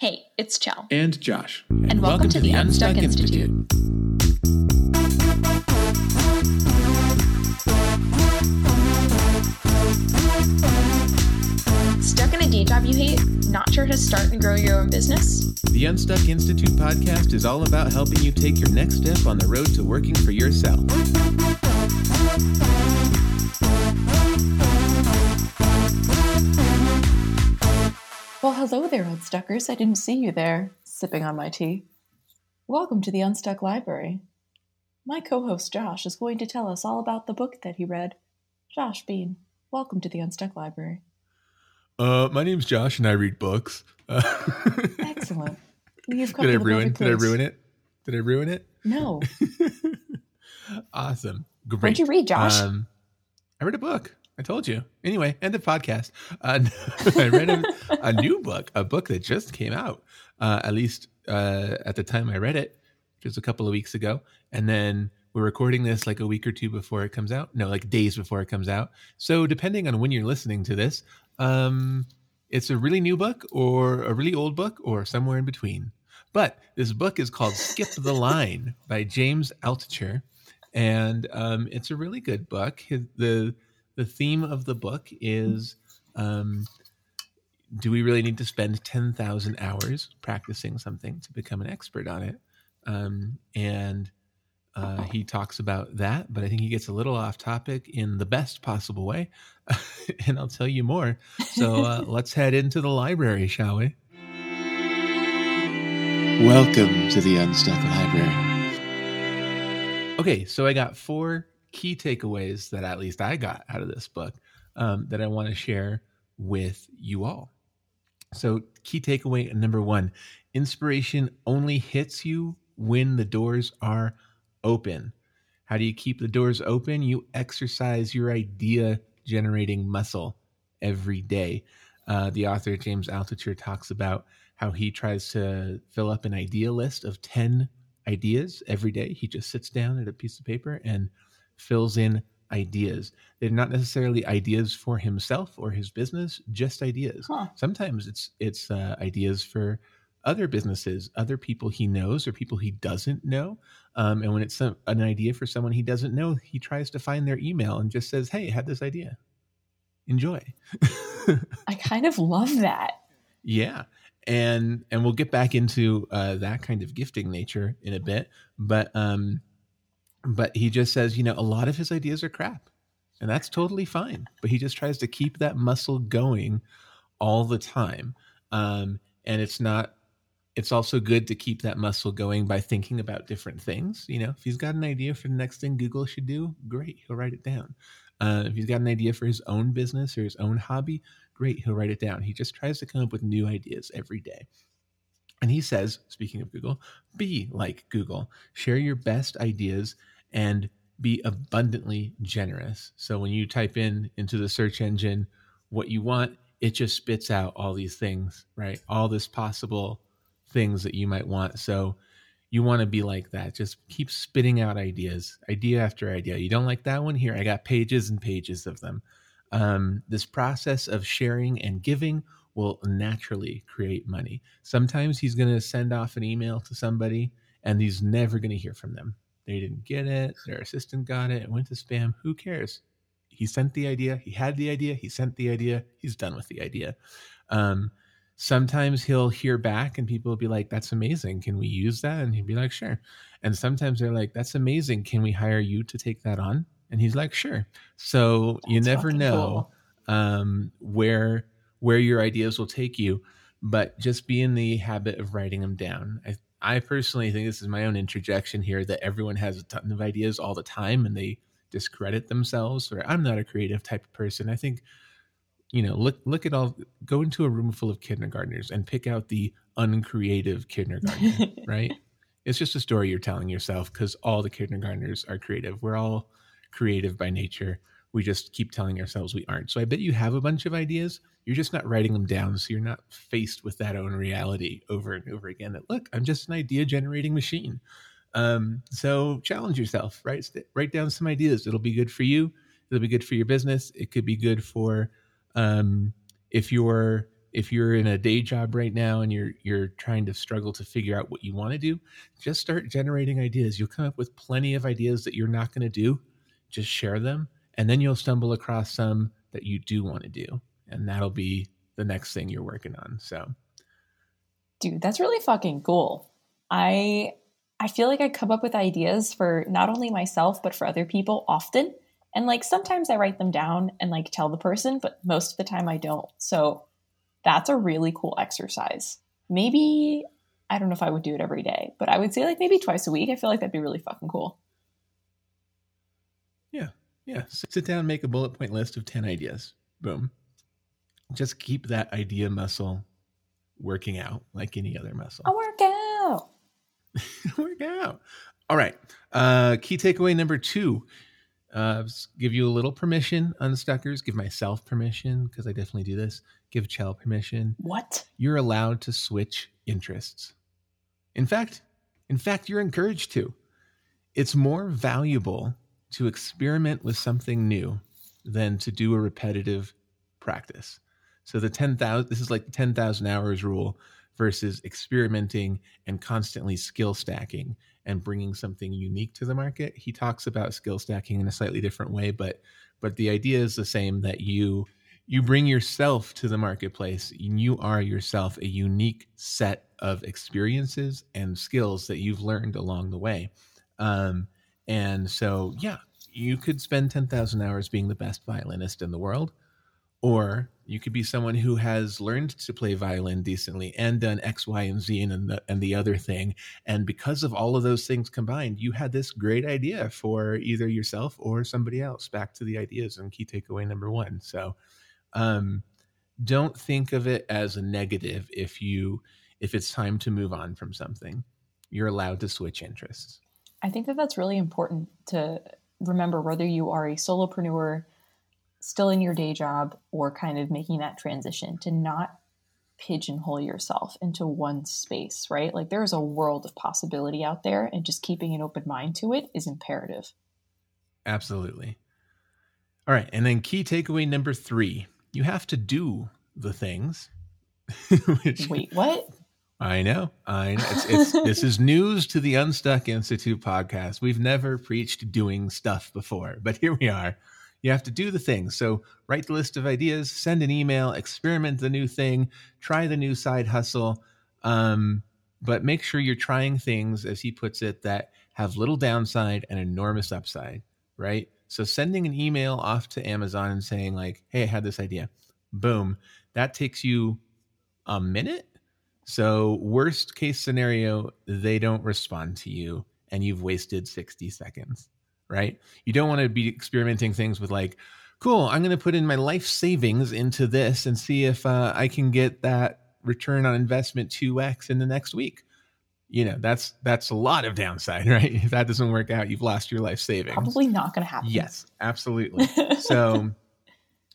Hey, it's Chell. And Josh. And, and welcome, welcome, to, the, the Unstuck, Unstuck Institute. Institute. Stuck in a day job you hate? Not sure how to start and grow your own business? The Unstuck Institute podcast is all about helping you take your next step on the road to working for yourself. Hello there, Unstuckers. I didn't see you there, sipping on my tea. Welcome to the Unstuck Library. My co host Josh is going to tell us all about the book that he read. Josh Bean, welcome to the Unstuck Library. Uh, my name's Josh, and I read books. Excellent. You've did I ruin? Did I ruin it? Did I ruin it? No. awesome. Great. What'd you read, Josh? Um, I read a book. I told you. Anyway, end of podcast. Uh, I read a, a, new book, a book that just came out, uh, at least uh, at the time I read it, which was a couple of weeks ago. And then we're recording this like a week or two before it comes out. No, like days before it comes out. So depending on when you're listening to this, um, it's a really new book or a really old book or somewhere in between. But this book is called Skip the Line by James Altucher. And um, it's a really good book. The the theme of the book is um, do we really need to spend 10,000 hours practicing something to become an expert on it? Um, and uh, he talks about that, but I think he gets a little off topic in the best possible way. and I'll tell you more. So uh, let's head into the library, shall we? Welcome to the Unstuck Library. Okay, so I got four key takeaways that at least I got out of this book um, that I want to share with you all. So, key takeaway number one inspiration only hits you when the doors are open. How do you keep the doors open? You exercise your idea generating muscle every day. Uh, the author, James Altucher, talks about how he tries to fill up an idea list of 10 ideas every day. He just sits down at a piece of paper and fills in ideas. They're not necessarily ideas for himself or his business, just ideas. Huh. Sometimes it's it's uh, ideas for other businesses, other people he knows or people he doesn't know. Um, and when it's some, an idea for someone he doesn't know, he tries to find their email and just says, "Hey, I had this idea. Enjoy." I kind of love that. Yeah, and and we'll get back into uh, that kind of gifting nature in a bit, but um, but he just says, you know, a lot of his ideas are crap. And that's totally fine. But he just tries to keep that muscle going all the time. Um, and it's not, it's also good to keep that muscle going by thinking about different things. You know, if he's got an idea for the next thing Google should do, great, he'll write it down. Uh, if he's got an idea for his own business or his own hobby, great, he'll write it down. He just tries to come up with new ideas every day. And he says, speaking of Google, be like Google. Share your best ideas and be abundantly generous. So when you type in into the search engine what you want, it just spits out all these things, right? All this possible things that you might want. So you want to be like that. Just keep spitting out ideas, idea after idea. You don't like that one? Here, I got pages and pages of them. Um, this process of sharing and giving will naturally create money. Sometimes he's going to send off an email to somebody and he's never going to hear from them. They didn't get it. Their assistant got it. It went to spam. Who cares? He sent the idea. He had the idea. He sent the idea. He's done with the idea. Um, sometimes he'll hear back and people will be like, that's amazing. Can we use that? And he'd be like, sure. And sometimes they're like, that's amazing. Can we hire you to take that on? And he's like, sure. So that's you never know cool. um, where where your ideas will take you, but just be in the habit of writing them down. I I personally think this is my own interjection here that everyone has a ton of ideas all the time and they discredit themselves or I'm not a creative type of person. I think you know, look look at all go into a room full of kindergartners and pick out the uncreative kindergartner, right? It's just a story you're telling yourself because all the kindergartners are creative. We're all creative by nature. We just keep telling ourselves we aren't. So I bet you have a bunch of ideas. You're just not writing them down. So you're not faced with that own reality over and over again that, look, I'm just an idea generating machine. Um, so challenge yourself, right? Write down some ideas. It'll be good for you. It'll be good for your business. It could be good for um, if you're if you're in a day job right now and you're you're trying to struggle to figure out what you want to do, just start generating ideas. You'll come up with plenty of ideas that you're not going to do. Just share them, and then you'll stumble across some that you do want to do, and that'll be the next thing you're working on. So, dude, that's really fucking cool. I I feel like I come up with ideas for not only myself but for other people often. And like sometimes I write them down and like tell the person, but most of the time I don't. So that's a really cool exercise. Maybe I don't know if I would do it every day, but I would say like maybe twice a week. I feel like that'd be really fucking cool. Yeah. Sit down, make a bullet point list of 10 ideas. Boom. Just keep that idea muscle working out like any other muscle. I'll work out. work out. All right. Uh, key takeaway number two uh, give you a little permission, unstuckers. Give myself permission because I definitely do this. Give Chell permission. What? You're allowed to switch interests. In fact, in fact, you're encouraged to. It's more valuable to experiment with something new than to do a repetitive practice. So the 10,000 this is like the 10,000 hours rule versus experimenting and constantly skill stacking and bringing something unique to the market. He talks about skill stacking in a slightly different way, but but the idea is the same that you you bring yourself to the marketplace and you are yourself a unique set of experiences and skills that you've learned along the way. Um, and so, yeah, you could spend 10,000 hours being the best violinist in the world, or you could be someone who has learned to play violin decently and done X, Y, and Z and the, and the other thing. And because of all of those things combined, you had this great idea for either yourself or somebody else. Back to the ideas and key takeaway number one. So um, don't think of it as a negative if you if it's time to move on from something. You're allowed to switch interests. I think that that's really important to remember whether you are a solopreneur still in your day job or kind of making that transition to not pigeonhole yourself into one space, right? Like there's a world of possibility out there, and just keeping an open mind to it is imperative. Absolutely. All right. And then key takeaway number three you have to do the things. which, Wait, what? I know. I know. It's, it's, this is news to the Unstuck Institute podcast. We've never preached doing stuff before, but here we are. You have to do the things. So write the list of ideas, send an email, experiment the new thing, try the new side hustle. Um, but make sure you're trying things, as he puts it, that have little downside and enormous upside, right? So sending an email off to Amazon and saying, like, hey, I had this idea, boom, that takes you a minute. So, worst case scenario, they don't respond to you and you've wasted 60 seconds right? You don't want to be experimenting things with like, cool, I'm going to put in my life savings into this and see if uh, I can get that return on investment 2x in the next week. You know, that's that's a lot of downside, right? If that doesn't work out, you've lost your life savings. Probably not going to happen. Yes, absolutely. so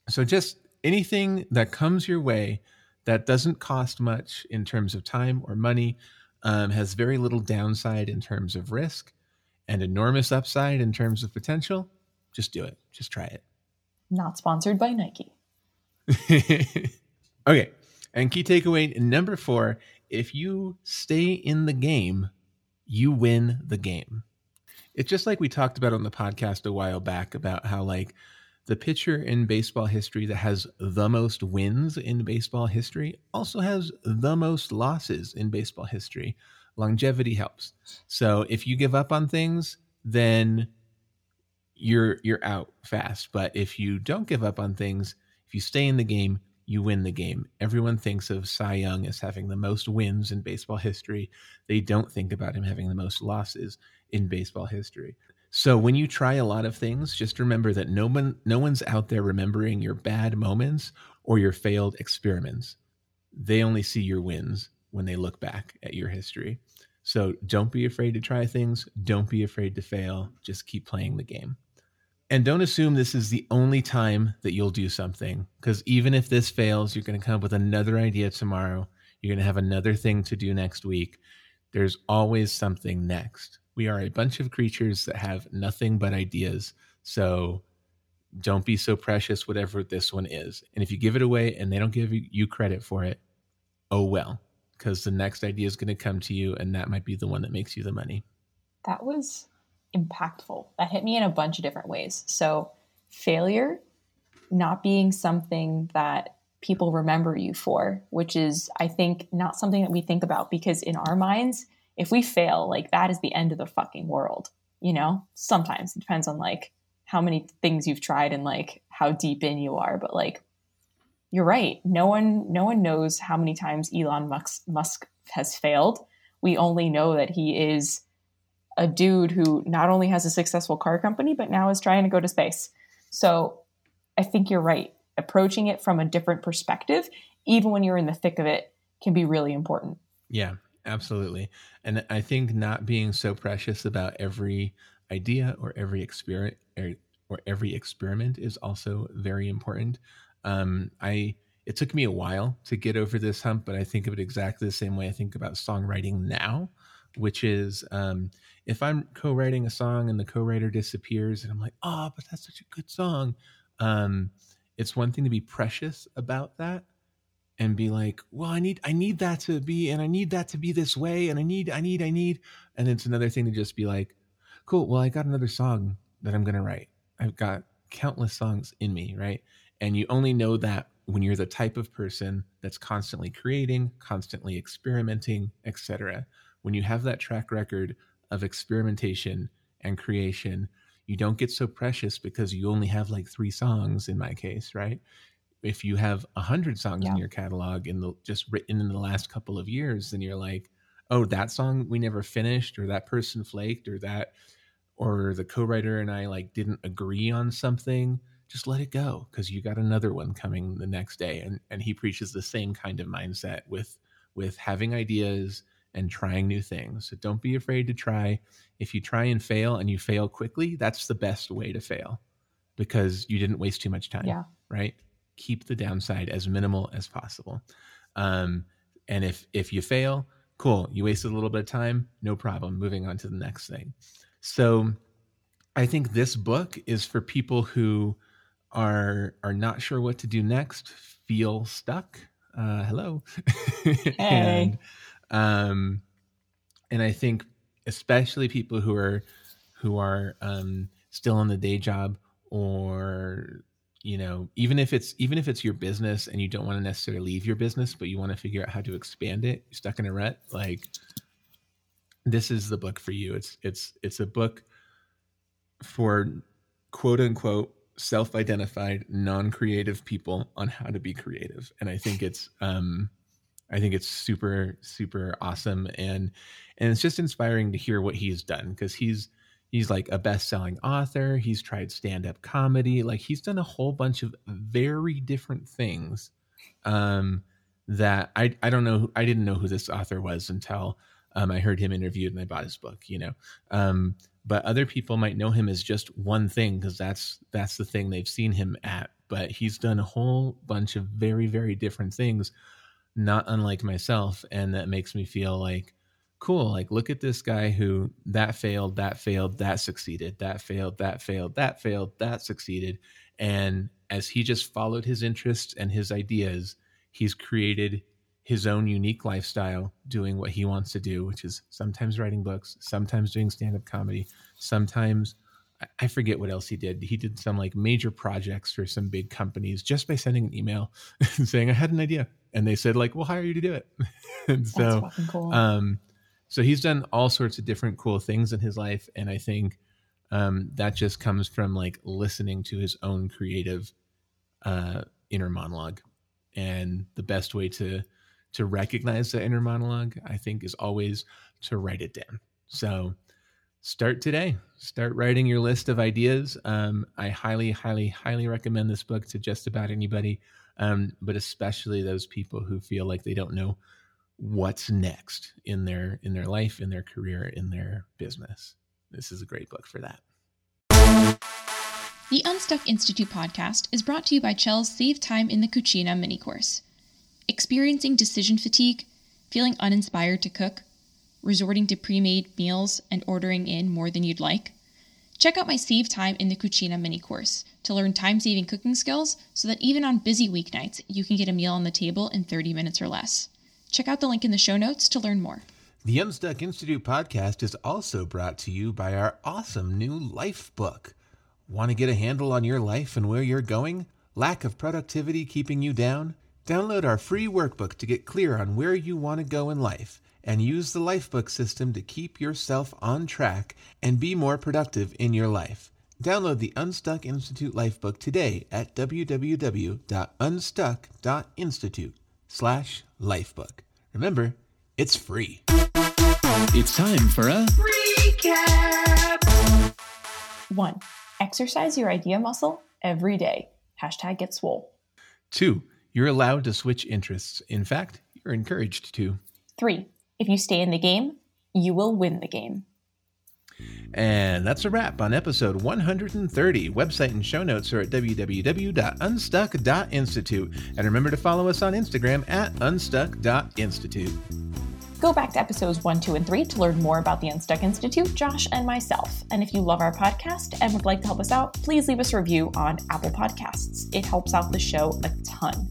so just anything that comes your way that doesn't cost much in terms of time or money um, has very little downside in terms of risk and enormous upside in terms of potential, just do it. Just try it. Not sponsored by Nike. okay. And key takeaway number four if you stay in the game, you win the game. It's just like we talked about on the podcast a while back about how, like, the pitcher in baseball history that has the most wins in baseball history also has the most losses in baseball history longevity helps. So if you give up on things, then you're you're out fast. But if you don't give up on things, if you stay in the game, you win the game. Everyone thinks of Cy Young as having the most wins in baseball history. They don't think about him having the most losses in baseball history. So when you try a lot of things, just remember that no one no one's out there remembering your bad moments or your failed experiments. They only see your wins when they look back at your history. So don't be afraid to try things. Don't be afraid to fail. Just keep playing the game. And don't assume this is the only time that you'll do something, because even if this fails, you're going to come up with another idea tomorrow. You're going to have another thing to do next week. There's always something next. We are a bunch of creatures that have nothing but ideas. So don't be so precious, whatever this one is. And if you give it away and they don't give you credit for it, oh well, because the next idea is going to come to you and that might be the one that makes you the money. That was impactful. That hit me in a bunch of different ways. So, failure not being something that people remember you for, which is, I think, not something that we think about because in our minds, if we fail, like that is the end of the fucking world. You know, sometimes it depends on like how many things you've tried and like how deep in you are, but like you're right. No one, no one knows how many times Elon Musk, Musk has failed. We only know that he is a dude who not only has a successful car company, but now is trying to go to space. So I think you're right. Approaching it from a different perspective, even when you're in the thick of it, can be really important. Yeah, absolutely. And I think not being so precious about every idea or every experiment or, or every experiment is also very important. Um, I it took me a while to get over this hump, but I think of it exactly the same way I think about songwriting now, which is um, if I'm co-writing a song and the co-writer disappears, and I'm like, oh, but that's such a good song. Um, it's one thing to be precious about that and be like, well, I need I need that to be, and I need that to be this way, and I need I need I need, and it's another thing to just be like, cool. Well, I got another song that I'm gonna write. I've got countless songs in me, right? And you only know that when you're the type of person that's constantly creating, constantly experimenting, etc. When you have that track record of experimentation and creation, you don't get so precious because you only have like three songs in my case, right? If you have a hundred songs yeah. in your catalog in the just written in the last couple of years, then you're like, oh, that song we never finished, or that person flaked, or that, or the co-writer and I like didn't agree on something. Just let it go because you got another one coming the next day, and and he preaches the same kind of mindset with with having ideas and trying new things. So don't be afraid to try. If you try and fail and you fail quickly, that's the best way to fail because you didn't waste too much time. Yeah. Right. Keep the downside as minimal as possible. Um, and if if you fail, cool. You wasted a little bit of time, no problem. Moving on to the next thing. So I think this book is for people who are are not sure what to do next, feel stuck. Uh, hello. Hey. and um, and I think especially people who are who are um, still in the day job or you know even if it's even if it's your business and you don't want to necessarily leave your business but you want to figure out how to expand it you're stuck in a rut like this is the book for you. It's it's it's a book for quote unquote self-identified non-creative people on how to be creative. And i think it's um I think it's super super awesome. And and it's just inspiring to hear what he's done because he's he's like a best-selling author, he's tried stand-up comedy, like he's done a whole bunch of very different things um that I I don't know I didn't know who this author was until um, I heard him interviewed and I bought his book, you know. Um, but other people might know him as just one thing because that's that's the thing they've seen him at. But he's done a whole bunch of very very different things not unlike myself and that makes me feel like cool like look at this guy who that failed that failed that succeeded that failed that failed that failed that succeeded and as he just followed his interests and his ideas he's created his own unique lifestyle doing what he wants to do which is sometimes writing books sometimes doing stand-up comedy sometimes I forget what else he did. He did some like major projects for some big companies just by sending an email saying I had an idea and they said like we'll hire you to do it and so cool. um so he's done all sorts of different cool things in his life and i think um that just comes from like listening to his own creative uh inner monologue. And the best way to to recognize the inner monologue i think is always to write it down. So start today. Start writing your list of ideas. Um, i highly highly highly recommend this book to just about anybody um, but especially those people who feel like they don't know what's next in their in their life in their career in their business. This is a great book for that. The unstuck institute podcast is brought to you by Chell's save time in the cucina mini course. Experiencing decision fatigue feeling uninspired to cook resorting to pre-made meals and ordering in more than you'd like? Check out my Save Time in the Cucina mini course to learn time saving cooking skills so that even on busy weeknights, you can get a meal on the table in 30 minutes or less. Check out the link in the show notes to learn more. The Unstuck Institute podcast is also brought to you by our awesome new Lifebook. Want to get a handle on your life and where you're going? Lack of productivity keeping you down? Download our free workbook to get clear on where you want to go in life and use the Lifebook system to keep yourself on track and be more productive in your life. Download the Unstuck Institute Lifebook today at www.unstuck.institute slash lifebook. Remember, it's free. It's time for a recap. One, exercise your idea muscle every day. Hashtag get swole. Two, you're allowed to switch interests. In fact, you're encouraged to. Three, if you stay in the game, you will win the game. And that's a wrap on episode 130. Website and show notes are at www.unstuck.institute. And remember to follow us on Instagram at unstuck.institute. Go back to episodes 1, 2, and 3 to learn more about the Unstuck Institute, Josh, and myself. And if you love our podcast and would like to help us out, please leave us a review on Apple Podcasts. It helps out the show a ton.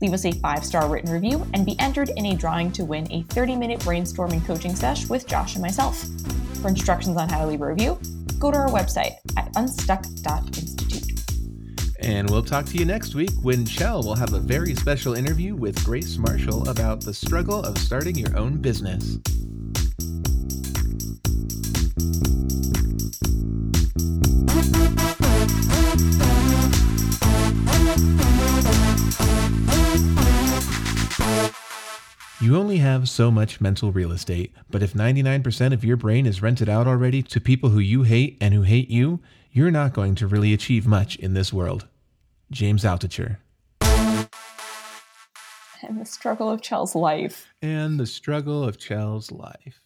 Leave us a five star written review and be entered in a drawing to win a 30 minute brainstorming coaching sesh with Josh and myself. For instructions on how to leave a review, go to our website at unstuck.institute. And we'll talk to you next week when Chell will have a very special interview with Grace Marshall about the struggle of starting your own business. You only have so much mental real estate, but if 99% of your brain is rented out already to people who you hate and who hate you, you're not going to really achieve much in this world. James Altucher. And the struggle of Chell's life. And the struggle of Chell's life.